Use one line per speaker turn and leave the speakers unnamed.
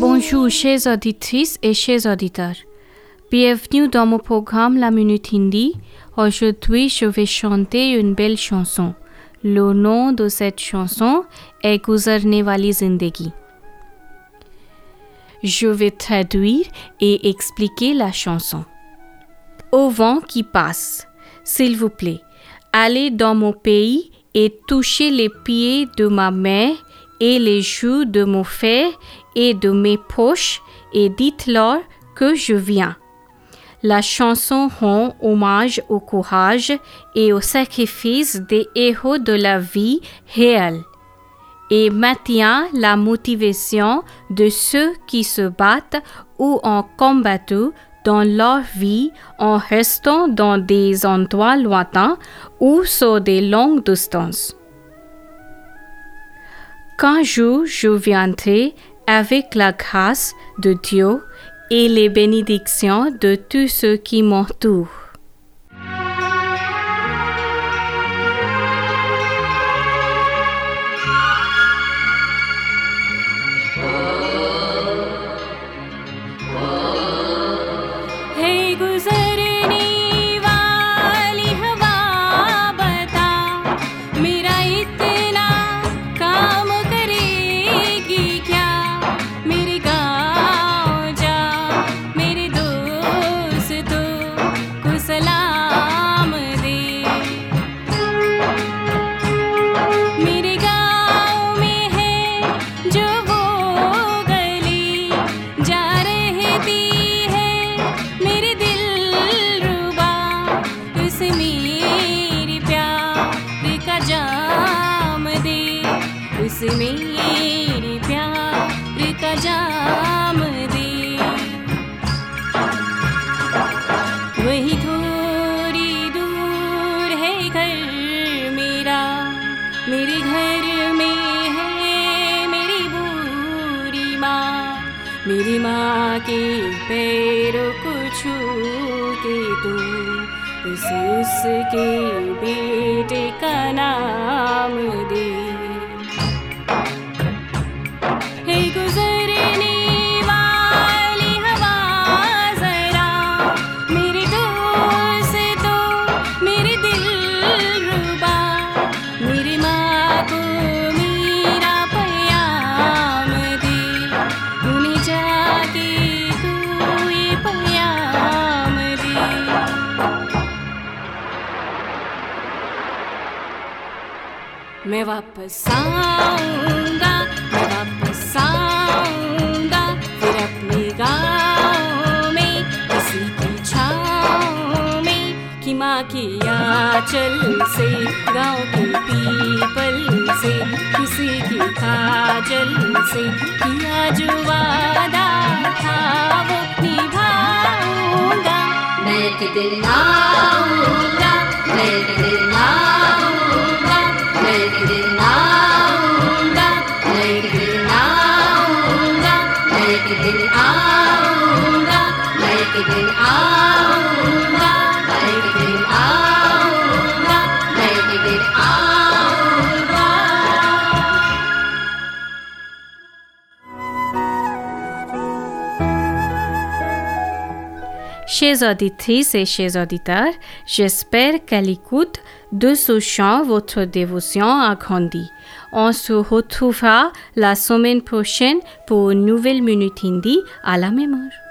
Bonjour chers auditrices et chers auditeurs. Bienvenue dans mon programme La Minute Hindi. Aujourd'hui, je vais chanter une belle chanson. Le nom de cette chanson est Guzarne wali zindagi. Je vais traduire et expliquer la chanson. Au vent qui passe, s'il vous plaît, allez dans mon pays et touchez les pieds de ma mère et les joues de mon frère et de mes poches et dites-leur que je viens. La chanson rend hommage au courage et au sacrifice des héros de la vie réelle et maintient la motivation de ceux qui se battent ou ont combattu dans leur vie en restant dans des endroits lointains ou sur des longues distances. Qu'un jour je viendrai avec la grâce de Dieu et les bénédictions de tous ceux qui m'entourent. जाम वही थोड़ी दूर है घर मेरा, मेरे घर में है मेरी माँ। मेरी माँ के पैरों को छू के तू उस उसके बेटे का नाम दे। मैं वापस आऊँगा, मैं वापस आऊँगा, फिर अपने गाँव में, किसी की छाँव में, कि माँ की आंचल से, गाँव के पीपल से, किसी की काजल से किया जो वादा था वो निभाऊँगा। मैं एक दिन आऊँगा, मैं एक दिन Chers auditrices et chers auditeurs, j'espère qu'à l'écoute de ce chant, votre dévotion a grandi. On se retrouvera la semaine prochaine pour une nouvelle Minute Hindi à la heure.